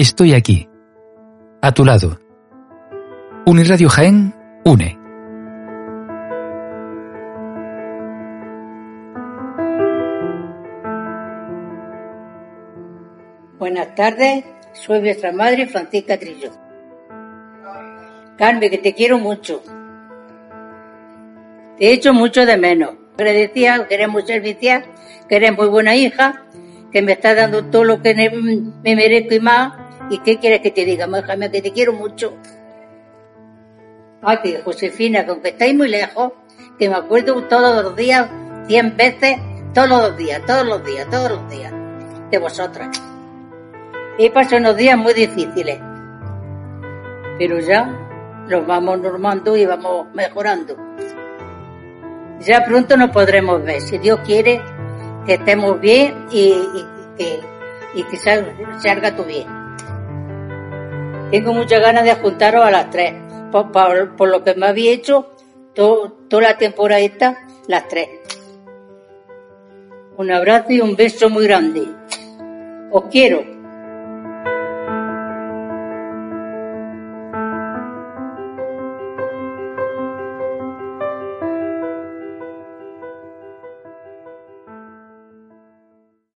estoy aquí, a tu lado. Uniradio Jaén une. Buenas tardes, soy vuestra madre Francisca Trillo. Carmen, que te quiero mucho. Te echo mucho de menos. Agradecía que eres muy servicial, que eres muy buena hija, que me estás dando todo lo que me merezco y más. ¿Y qué quieres que te diga, déjame que te quiero mucho? Ay, que Josefina, que aunque estáis muy lejos, que me acuerdo todos los días, cien veces, todos los días, todos los días, todos los días, de vosotras. He pasado unos días muy difíciles, pero ya los vamos normando y vamos mejorando. Ya pronto nos podremos ver, si Dios quiere que estemos bien y, que, y que salga, todo bien. Tengo muchas ganas de juntaros a las tres, por, lo que me había hecho toda la temporada esta, las tres. Un abrazo y un beso muy grande. Os quiero.